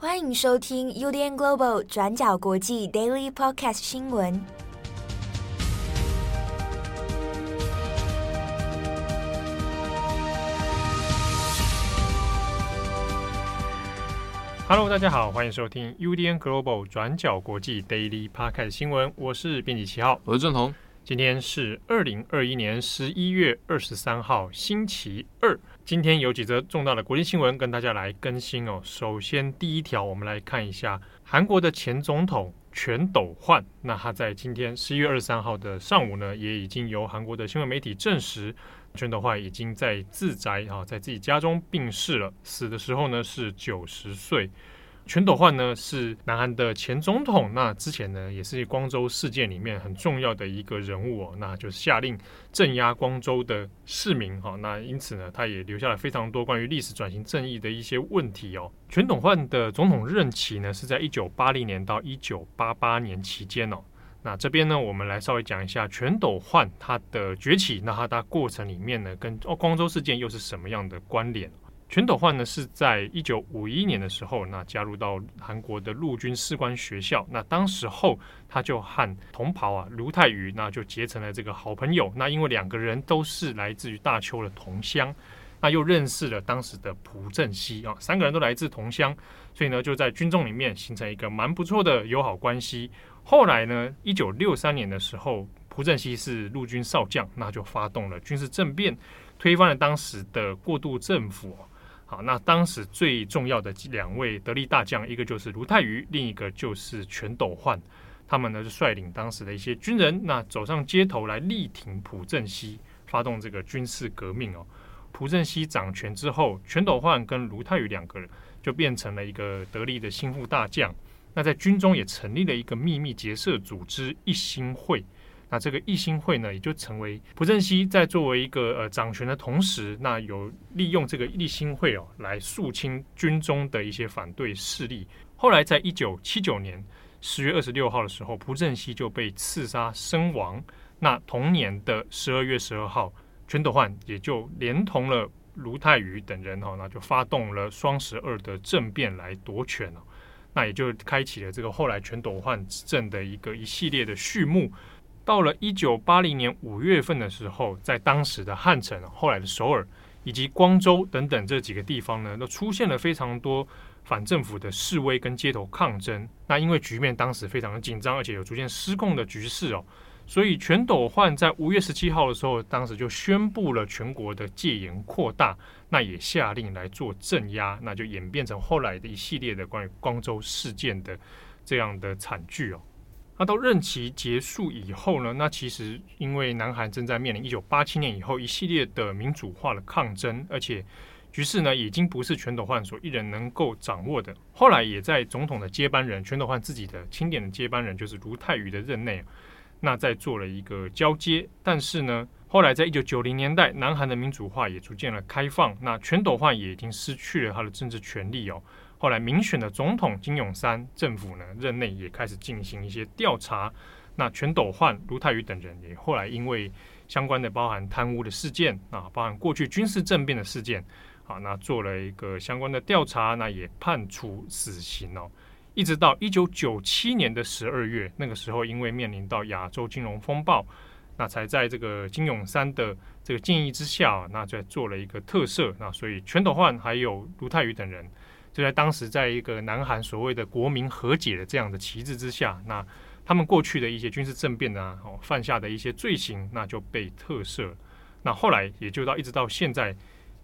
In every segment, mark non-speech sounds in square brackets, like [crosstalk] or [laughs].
欢迎收听 UDN Global 转角国际 Daily Podcast 新闻。Hello，大家好，欢迎收听 UDN Global 转角国际 Daily Podcast 新闻。我是编辑七号，我是郑彤。今天是二零二一年十一月二十三号，星期二。今天有几则重大的国际新闻跟大家来更新哦。首先，第一条，我们来看一下韩国的前总统全斗焕。那他在今天十一月二十三号的上午呢，也已经由韩国的新闻媒体证实，全斗焕已经在自宅啊，在自己家中病逝了。死的时候呢是九十岁。全斗焕呢是南韩的前总统，那之前呢也是光州事件里面很重要的一个人物哦，那就是下令镇压光州的市民哈，那因此呢他也留下了非常多关于历史转型正义的一些问题哦。全斗焕的总统任期呢是在一九八零年到一九八八年期间哦，那这边呢我们来稍微讲一下全斗焕他的崛起，那他的过程里面呢跟哦光州事件又是什么样的关联？全斗焕呢是在一九五一年的时候，那加入到韩国的陆军士官学校。那当时候他就和同袍啊卢泰愚，那就结成了这个好朋友。那因为两个人都是来自于大邱的同乡，那又认识了当时的朴正熙啊，三个人都来自同乡，所以呢就在军中里面形成一个蛮不错的友好关系。后来呢，一九六三年的时候，朴正熙是陆军少将，那就发动了军事政变，推翻了当时的过渡政府。好，那当时最重要的两位得力大将，一个就是卢泰愚，另一个就是全斗焕。他们呢就率领当时的一些军人，那走上街头来力挺朴正熙，发动这个军事革命哦。朴正熙掌权之后，全斗焕跟卢泰愚两个人就变成了一个得力的心腹大将。那在军中也成立了一个秘密结社组织——一心会。那这个义兴会呢，也就成为朴正熙在作为一个呃掌权的同时，那有利用这个义兴会哦来肃清军中的一些反对势力。后来在一九七九年十月二十六号的时候，朴正熙就被刺杀身亡。那同年的十二月十二号，全斗焕也就连同了卢泰愚等人哈，那就发动了双十二的政变来夺权了。那也就开启了这个后来全斗焕执政的一个一系列的序幕。到了一九八零年五月份的时候，在当时的汉城、后来的首尔以及光州等等这几个地方呢，都出现了非常多反政府的示威跟街头抗争。那因为局面当时非常的紧张，而且有逐渐失控的局势哦，所以全斗焕在五月十七号的时候，当时就宣布了全国的戒严扩大，那也下令来做镇压，那就演变成后来的一系列的关于光州事件的这样的惨剧哦。那到任期结束以后呢？那其实因为南韩正在面临一九八七年以后一系列的民主化的抗争，而且局势呢已经不是全斗焕所一人能够掌握的。后来也在总统的接班人全斗焕自己的钦点的接班人就是卢泰愚的任内，那在做了一个交接。但是呢，后来在一九九零年代，南韩的民主化也逐渐的开放，那全斗焕也已经失去了他的政治权利哦。后来民选的总统金泳三政府呢，任内也开始进行一些调查。那全斗焕、卢泰愚等人也后来因为相关的包含贪污的事件啊，包含过去军事政变的事件啊，那做了一个相关的调查，那也判处死刑哦。一直到一九九七年的十二月，那个时候因为面临到亚洲金融风暴，那才在这个金泳三的这个建议之下，那就做了一个特赦。那所以全斗焕还有卢泰愚等人。就在当时，在一个南韩所谓的国民和解的这样的旗帜之下，那他们过去的一些军事政变啊，哦，犯下的一些罪行，那就被特赦。那后来也就到一直到现在，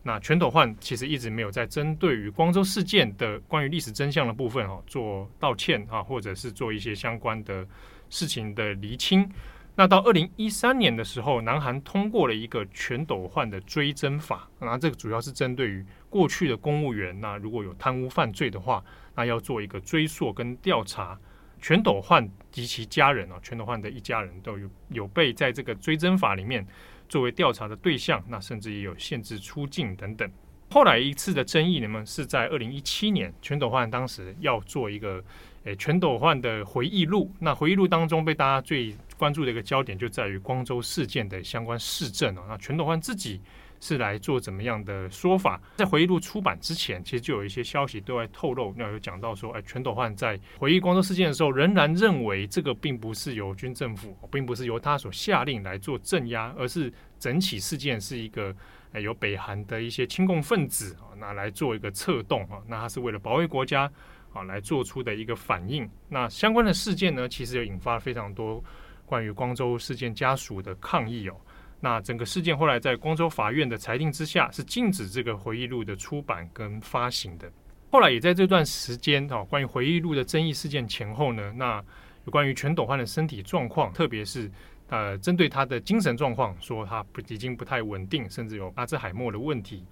那全斗焕其实一直没有在针对于光州事件的关于历史真相的部分哦做道歉啊，或者是做一些相关的事情的厘清。那到二零一三年的时候，南韩通过了一个全斗焕的追征法，那这个主要是针对于过去的公务员，那如果有贪污犯罪的话，那要做一个追溯跟调查。全斗焕及其家人啊，全斗焕的一家人都有有被在这个追征法里面作为调查的对象，那甚至也有限制出境等等。后来一次的争议，呢是在二零一七年，全斗焕当时要做一个。诶，全斗焕的回忆录，那回忆录当中被大家最关注的一个焦点，就在于光州事件的相关事证哦。那全斗焕自己是来做怎么样的说法？在回忆录出版之前，其实就有一些消息对外透露，那有讲到说，哎，全斗焕在回忆光州事件的时候，仍然认为这个并不是由军政府，并不是由他所下令来做镇压，而是整起事件是一个，哎，由北韩的一些亲共分子啊，那来做一个策动啊，那他是为了保卫国家啊来做出的一个反应。那相关的事件呢，其实也引发了非常多关于光州事件家属的抗议哦。那整个事件后来在光州法院的裁定之下，是禁止这个回忆录的出版跟发行的。后来也在这段时间啊，关于回忆录的争议事件前后呢，那有关于全斗焕的身体状况，特别是呃针对他的精神状况，说他不已经不太稳定，甚至有阿兹海默的问题。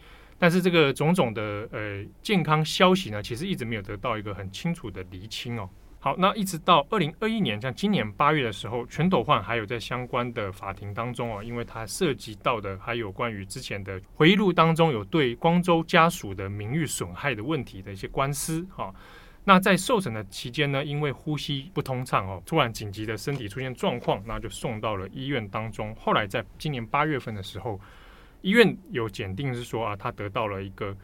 但是这个种种的呃健康消息呢，其实一直没有得到一个很清楚的厘清哦。好，那一直到二零二一年，像今年八月的时候，全斗焕还有在相关的法庭当中啊，因为他涉及到的还有关于之前的回忆录当中有对光州家属的名誉损害的问题的一些官司哈。那在受审的期间呢，因为呼吸不通畅哦，突然紧急的身体出现状况，那就送到了医院当中。后来在今年八月份的时候，医院有检定是说啊，他得到了一个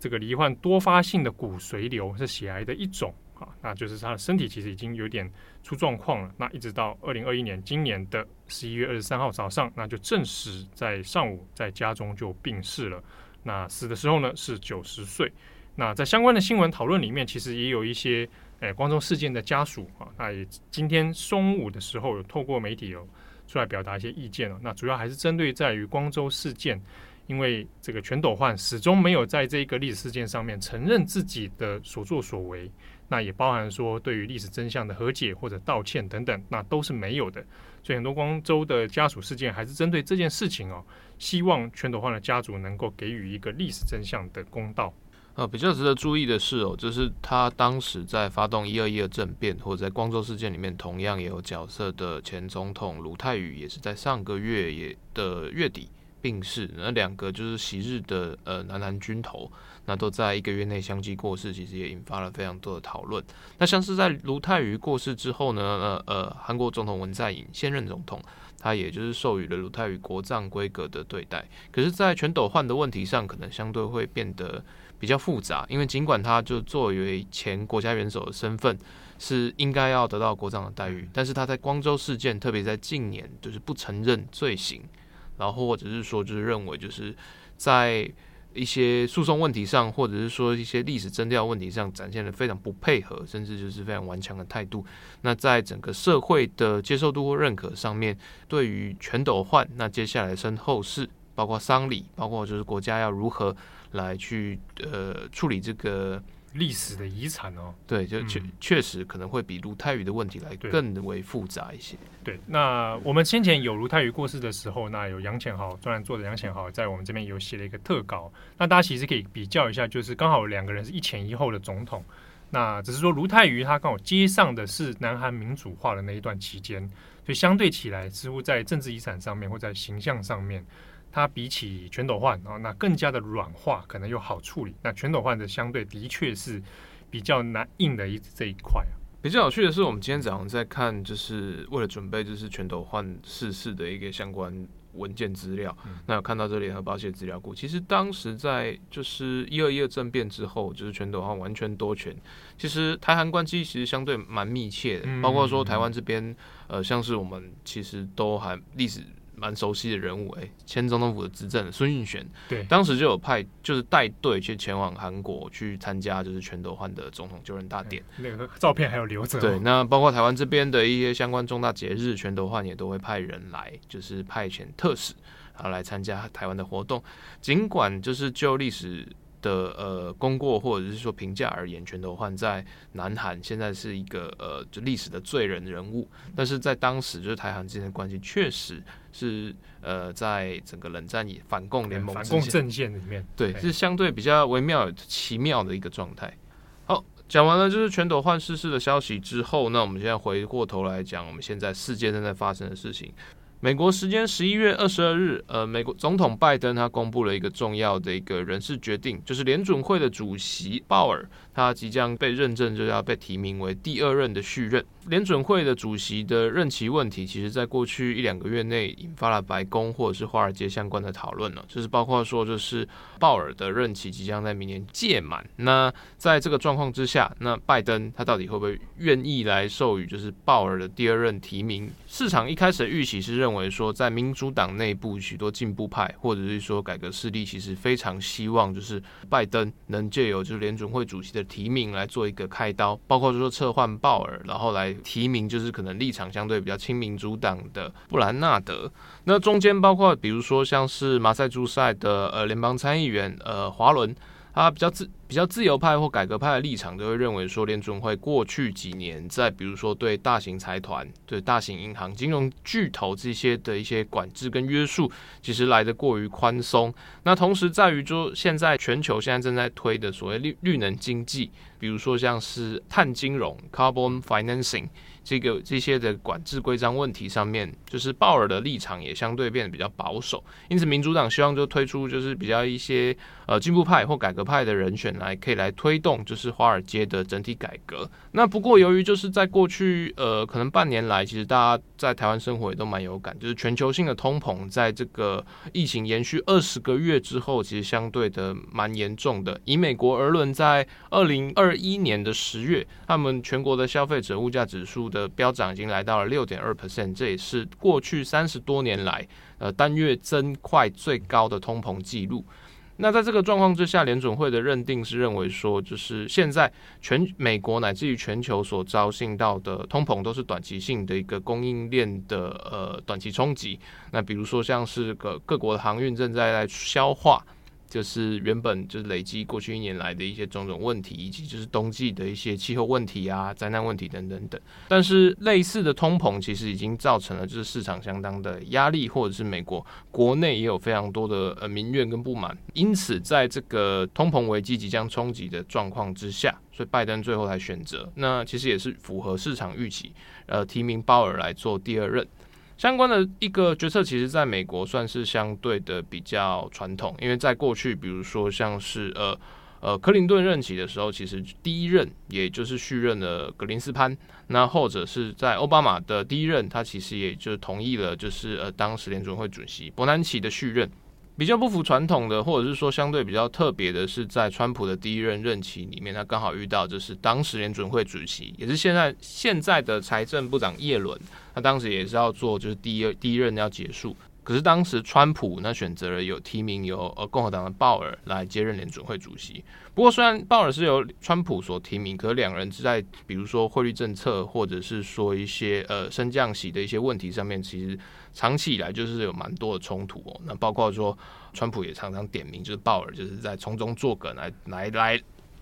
这个罹患多发性的骨髓瘤，是血癌的一种。啊，那就是他的身体其实已经有点出状况了。那一直到二零二一年今年的十一月二十三号早上，那就证实在上午在家中就病逝了。那死的时候呢是九十岁。那在相关的新闻讨论里面，其实也有一些诶光州事件的家属啊，那也今天中午的时候有透过媒体有出来表达一些意见了。那主要还是针对在于光州事件。因为这个全斗焕始终没有在这一个历史事件上面承认自己的所作所为，那也包含说对于历史真相的和解或者道歉等等，那都是没有的。所以很多光州的家属事件还是针对这件事情哦，希望全斗焕的家族能够给予一个历史真相的公道。呃，比较值得注意的是哦，就是他当时在发动一二一二政变或者在光州事件里面同样也有角色的前总统卢泰愚，也是在上个月也的月底。病逝，那两个就是昔日的呃南南军头，那都在一个月内相继过世，其实也引发了非常多的讨论。那像是在卢泰愚过世之后呢，呃呃，韩国总统文在寅现任总统，他也就是授予了卢泰愚国葬规格的对待。可是，在全斗焕的问题上，可能相对会变得比较复杂，因为尽管他就作为前国家元首的身份是应该要得到国葬的待遇，但是他在光州事件，特别在近年，就是不承认罪行。然后或者是说，就是认为就是在一些诉讼问题上，或者是说一些历史争调问题上，展现了非常不配合，甚至就是非常顽强的态度。那在整个社会的接受度或认可上面，对于全斗焕，那接下来身后事，包括丧礼，包括就是国家要如何来去呃处理这个。历史的遗产哦，对，就确确实可能会比卢泰愚的问题来更为复杂一些。对，那我们先前有卢泰愚过世的时候，那有杨浅豪专栏作者杨浅豪在我们这边有写了一个特稿，那大家其实可以比较一下，就是刚好两个人是一前一后的总统，那只是说卢泰愚他刚好接上的是南韩民主化的那一段期间，所以相对起来，似乎在政治遗产上面或在形象上面。它比起全斗焕啊，那更加的软化，可能又好处理。那全斗焕的相对的确是比较难硬的一这一块啊。比较有趣的是，我们今天早上在看，就是为了准备就是全斗焕逝世的一个相关文件资料。嗯、那有看到这联合报系资料库，其实当时在就是一二一二政变之后，就是全斗焕完全夺权。其实台韩关系其实相对蛮密切的，包括说台湾这边，呃，像是我们其实都还历史。蛮熟悉的人物，哎，前总统府的执政孙运璇，对，当时就有派，就是带队去前往韩国去参加，就是全斗焕的总统就任大典，那个照片还有留着。对，那包括台湾这边的一些相关重大节日，全斗焕也都会派人来，就是派遣特使，然后来参加台湾的活动。尽管就是就历史。的呃功过或者是说评价而言，全斗焕在南韩现在是一个呃就历史的罪人人物，但是在当时就是台韩之间的关系确实是呃在整个冷战以反共联盟反共阵线里面，对，是相对比较微妙奇妙的一个状态。好，讲完了就是全斗焕逝世的消息之后，那我们现在回过头来讲，我们现在世界正在发生的事情。美国时间十一月二十二日，呃，美国总统拜登他公布了一个重要的一个人事决定，就是联准会的主席鲍尔，他即将被认证就要被提名为第二任的续任。联准会的主席的任期问题，其实在过去一两个月内引发了白宫或者是华尔街相关的讨论了，就是包括说，就是鲍尔的任期即将在明年届满。那在这个状况之下，那拜登他到底会不会愿意来授予就是鲍尔的第二任提名？市场一开始的预期是认为说，在民主党内部许多进步派或者是说改革势力，其实非常希望就是拜登能借由就是联准会主席的提名来做一个开刀，包括说撤换鲍尔，然后来提名就是可能立场相对比较亲民主党的布兰纳德。那中间包括比如说像是马赛诸塞的呃联邦参议员呃华伦。他比较自比较自由派或改革派的立场，都会认为说，联准会过去几年在比如说对大型财团、对大型银行、金融巨头这些的一些管制跟约束，其实来得过于宽松。那同时在于说，现在全球现在正在推的所谓绿绿能经济，比如说像是碳金融 （carbon financing）。这个这些的管制规章问题上面，就是鲍尔的立场也相对变得比较保守，因此民主党希望就推出就是比较一些呃进步派或改革派的人选来可以来推动就是华尔街的整体改革。那不过由于就是在过去呃可能半年来，其实大家在台湾生活也都蛮有感，就是全球性的通膨在这个疫情延续二十个月之后，其实相对的蛮严重的。以美国而论，在二零二一年的十月，他们全国的消费者物价指数的飙涨已经来到了六点二 percent，这也是过去三十多年来呃单月增快最高的通膨记录。那在这个状况之下，联准会的认定是认为说，就是现在全美国乃至于全球所招信到的通膨都是短期性的一个供应链的呃短期冲击。那比如说像是个各国的航运正在在消化。就是原本就是累积过去一年来的一些种种问题，以及就是冬季的一些气候问题啊、灾难问题等等等。但是类似的通膨其实已经造成了就是市场相当的压力，或者是美国国内也有非常多的呃民怨跟不满。因此，在这个通膨危机即将冲击的状况之下，所以拜登最后才选择，那其实也是符合市场预期，呃，提名鲍尔来做第二任。相关的一个决策，其实在美国算是相对的比较传统，因为在过去，比如说像是呃呃克林顿任期的时候，其实第一任也就是续任的格林斯潘，那或者是在奥巴马的第一任，他其实也就同意了，就是呃当时联准会主席伯南奇的续任。比较不服传统的，或者是说相对比较特别的，是在川普的第一任任期里面，他刚好遇到就是当时联准会主席，也是现在现在的财政部长叶伦，他当时也是要做就是第一第一任要结束。可是当时川普呢选择了有提名由呃共和党的鲍尔来接任联准会主席。不过虽然鲍尔是由川普所提名，可两人是在比如说汇率政策或者是说一些呃升降息的一些问题上面，其实长期以来就是有蛮多的冲突哦。那包括说川普也常常点名，就是鲍尔就是在从中作梗来来来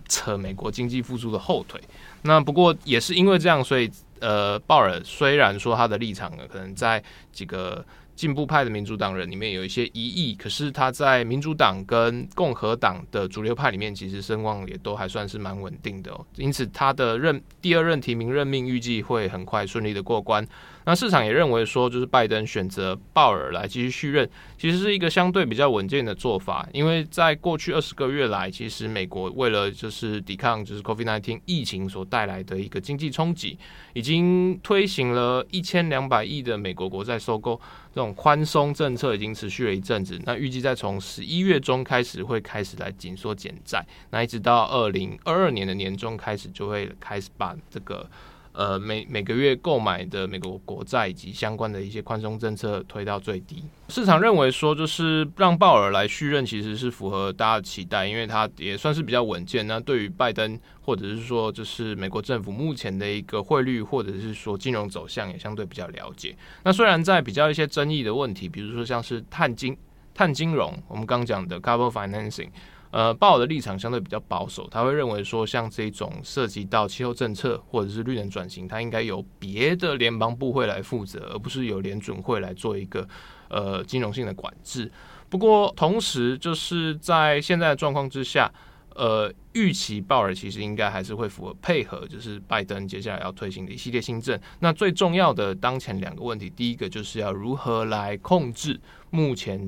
扯美国经济复苏的后腿。那不过也是因为这样，所以呃鲍尔虽然说他的立场呢可能在几个。进步派的民主党人里面有一些疑义，可是他在民主党跟共和党的主流派里面，其实声望也都还算是蛮稳定的哦。因此，他的任第二任提名任命预计会很快顺利的过关。那市场也认为说，就是拜登选择鲍尔来继续续任，其实是一个相对比较稳健的做法。因为在过去二十个月来，其实美国为了就是抵抗就是 COVID-19 疫情所带来的一个经济冲击，已经推行了一千两百亿的美国国债收购这种宽松政策，已经持续了一阵子。那预计在从十一月中开始会开始来紧缩减债，那一直到二零二二年的年中开始就会开始把这个。呃，每每个月购买的美国国债以及相关的一些宽松政策推到最低。市场认为说，就是让鲍尔来续任，其实是符合大家的期待，因为他也算是比较稳健。那对于拜登，或者是说，就是美国政府目前的一个汇率，或者是说金融走向，也相对比较了解。那虽然在比较一些争议的问题，比如说像是碳金、碳金融，我们刚讲的 carbon financing。呃，鲍尔的立场相对比较保守，他会认为说，像这种涉及到气候政策或者是绿能转型，它应该由别的联邦部会来负责，而不是由联准会来做一个呃金融性的管制。不过，同时就是在现在的状况之下，呃，预期鲍尔其实应该还是会符合配合，就是拜登接下来要推行的一系列新政。那最重要的当前两个问题，第一个就是要如何来控制目前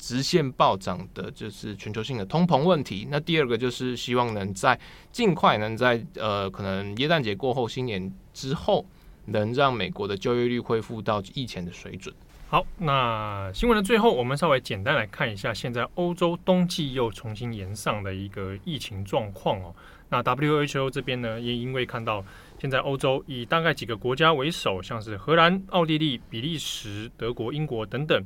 直线暴涨的，就是全球性的通膨问题。那第二个就是希望能在尽快能在呃，可能耶诞节过后、新年之后，能让美国的就业率恢复到以前的水准。好，那新闻的最后，我们稍微简单来看一下，现在欧洲冬季又重新延上的一个疫情状况哦。那 WHO 这边呢，也因为看到现在欧洲以大概几个国家为首，像是荷兰、奥地利、比利时、德国、英国等等，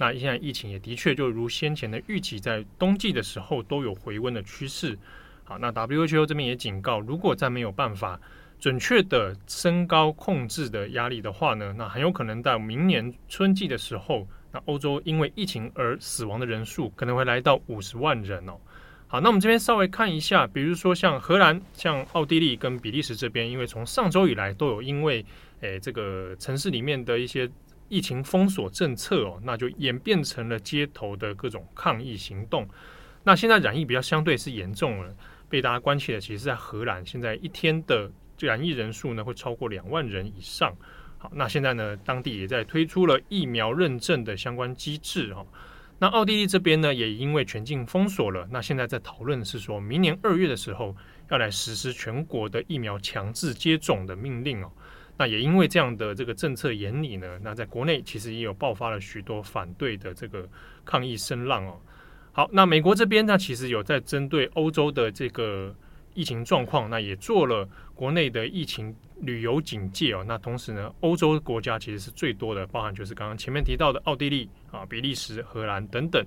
那现在疫情也的确就如先前的预期，在冬季的时候都有回温的趋势。好，那 WHO 这边也警告，如果再没有办法。准确的升高控制的压力的话呢，那很有可能到明年春季的时候，那欧洲因为疫情而死亡的人数可能会来到五十万人哦。好，那我们这边稍微看一下，比如说像荷兰、像奥地利跟比利时这边，因为从上周以来都有因为诶这个城市里面的一些疫情封锁政策哦，那就演变成了街头的各种抗议行动。那现在染疫比较相对是严重了，被大家关切的其实是在荷兰，现在一天的。染疫人数呢会超过两万人以上。好，那现在呢，当地也在推出了疫苗认证的相关机制哈。那奥地利这边呢，也因为全境封锁了，那现在在讨论是说明年二月的时候要来实施全国的疫苗强制接种的命令哦。那也因为这样的这个政策严厉呢，那在国内其实也有爆发了许多反对的这个抗议声浪哦。好，那美国这边呢，其实有在针对欧洲的这个。疫情状况，那也做了国内的疫情旅游警戒哦。那同时呢，欧洲国家其实是最多的，包含就是刚刚前面提到的奥地利啊、比利时、荷兰等等。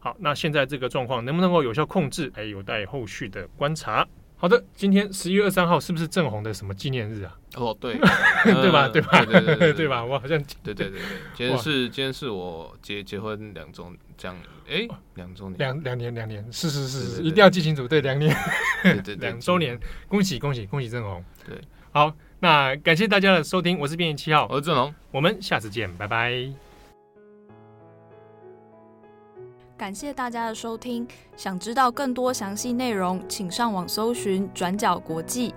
好，那现在这个状况能不能够有效控制，还有待后续的观察。好的，今天十一月二十三号是不是正红的什么纪念日啊？哦，对，[laughs] 对吧？对吧？对对对，对，对吧？我好像对对对对，今天是今天是我结结婚两周这样，哎，两周年，两两年两年，是是是是，一定要记清楚，对，两年，对对 [laughs] 两周年，恭喜恭喜恭喜郑红。对，好，那感谢大家的收听，我是编辑七号，我是郑红，我们下次见，拜拜。感谢大家的收听，想知道更多详细内容，请上网搜寻转角国际。